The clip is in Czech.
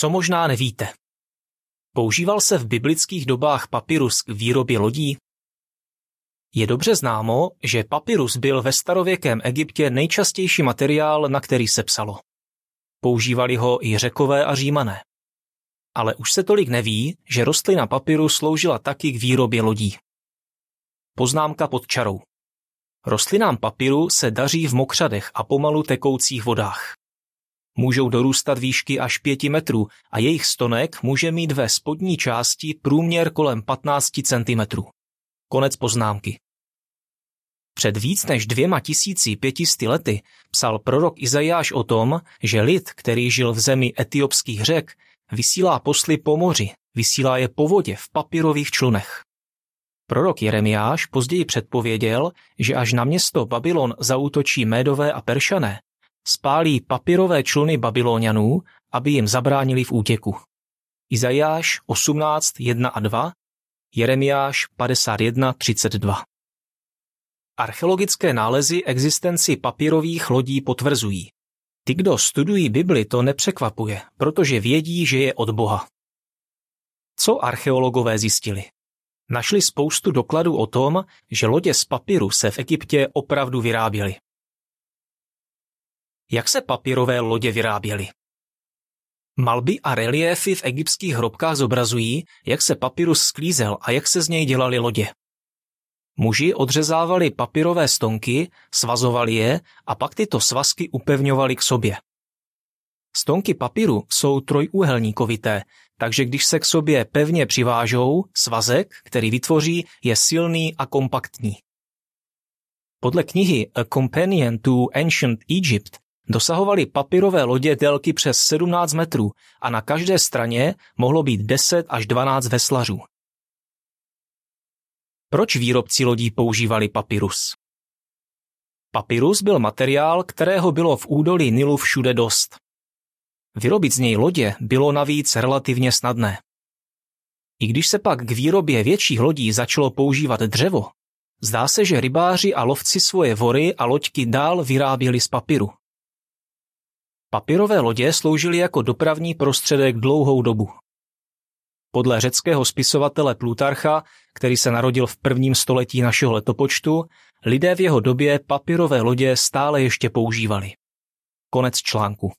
Co možná nevíte? Používal se v biblických dobách papyrus k výrobě lodí? Je dobře známo, že papyrus byl ve starověkém Egyptě nejčastější materiál, na který se psalo. Používali ho i řekové a římané. Ale už se tolik neví, že rostlina papyru sloužila taky k výrobě lodí. Poznámka pod čarou. Rostlinám papíru se daří v mokřadech a pomalu tekoucích vodách. Můžou dorůstat výšky až 5 metrů a jejich stonek může mít ve spodní části průměr kolem 15 cm. Konec poznámky. Před víc než dvěma tisíci pětisty lety psal prorok Izajáš o tom, že lid, který žil v zemi etiopských řek, vysílá posly po moři, vysílá je po vodě v papírových člunech. Prorok Jeremiáš později předpověděl, že až na město Babylon zautočí Médové a Peršané, spálí papírové čluny Babylonianů, aby jim zabránili v útěku. Izajáš 18, 1 a 2, Jeremiáš 51, 32. Archeologické nálezy existenci papírových lodí potvrzují. Ty, kdo studují Bibli, to nepřekvapuje, protože vědí, že je od Boha. Co archeologové zjistili? Našli spoustu dokladů o tom, že lodě z papíru se v Egyptě opravdu vyráběly. Jak se papírové lodě vyráběly? Malby a reliéfy v egyptských hrobkách zobrazují, jak se papyrus sklízel a jak se z něj dělaly lodě. Muži odřezávali papírové stonky, svazovali je a pak tyto svazky upevňovali k sobě. Stonky papíru jsou trojúhelníkovité, takže když se k sobě pevně přivážou, svazek, který vytvoří, je silný a kompaktní. Podle knihy A Companion to Ancient Egypt dosahovaly papírové lodě délky přes 17 metrů a na každé straně mohlo být 10 až 12 veslařů. Proč výrobci lodí používali papyrus? Papyrus byl materiál, kterého bylo v údolí Nilu všude dost. Vyrobit z něj lodě bylo navíc relativně snadné. I když se pak k výrobě větších lodí začalo používat dřevo, zdá se, že rybáři a lovci svoje vory a loďky dál vyráběli z papíru. Papírové lodě sloužily jako dopravní prostředek dlouhou dobu. Podle řeckého spisovatele Plutarcha, který se narodil v prvním století našeho letopočtu, lidé v jeho době papírové lodě stále ještě používali. Konec článku.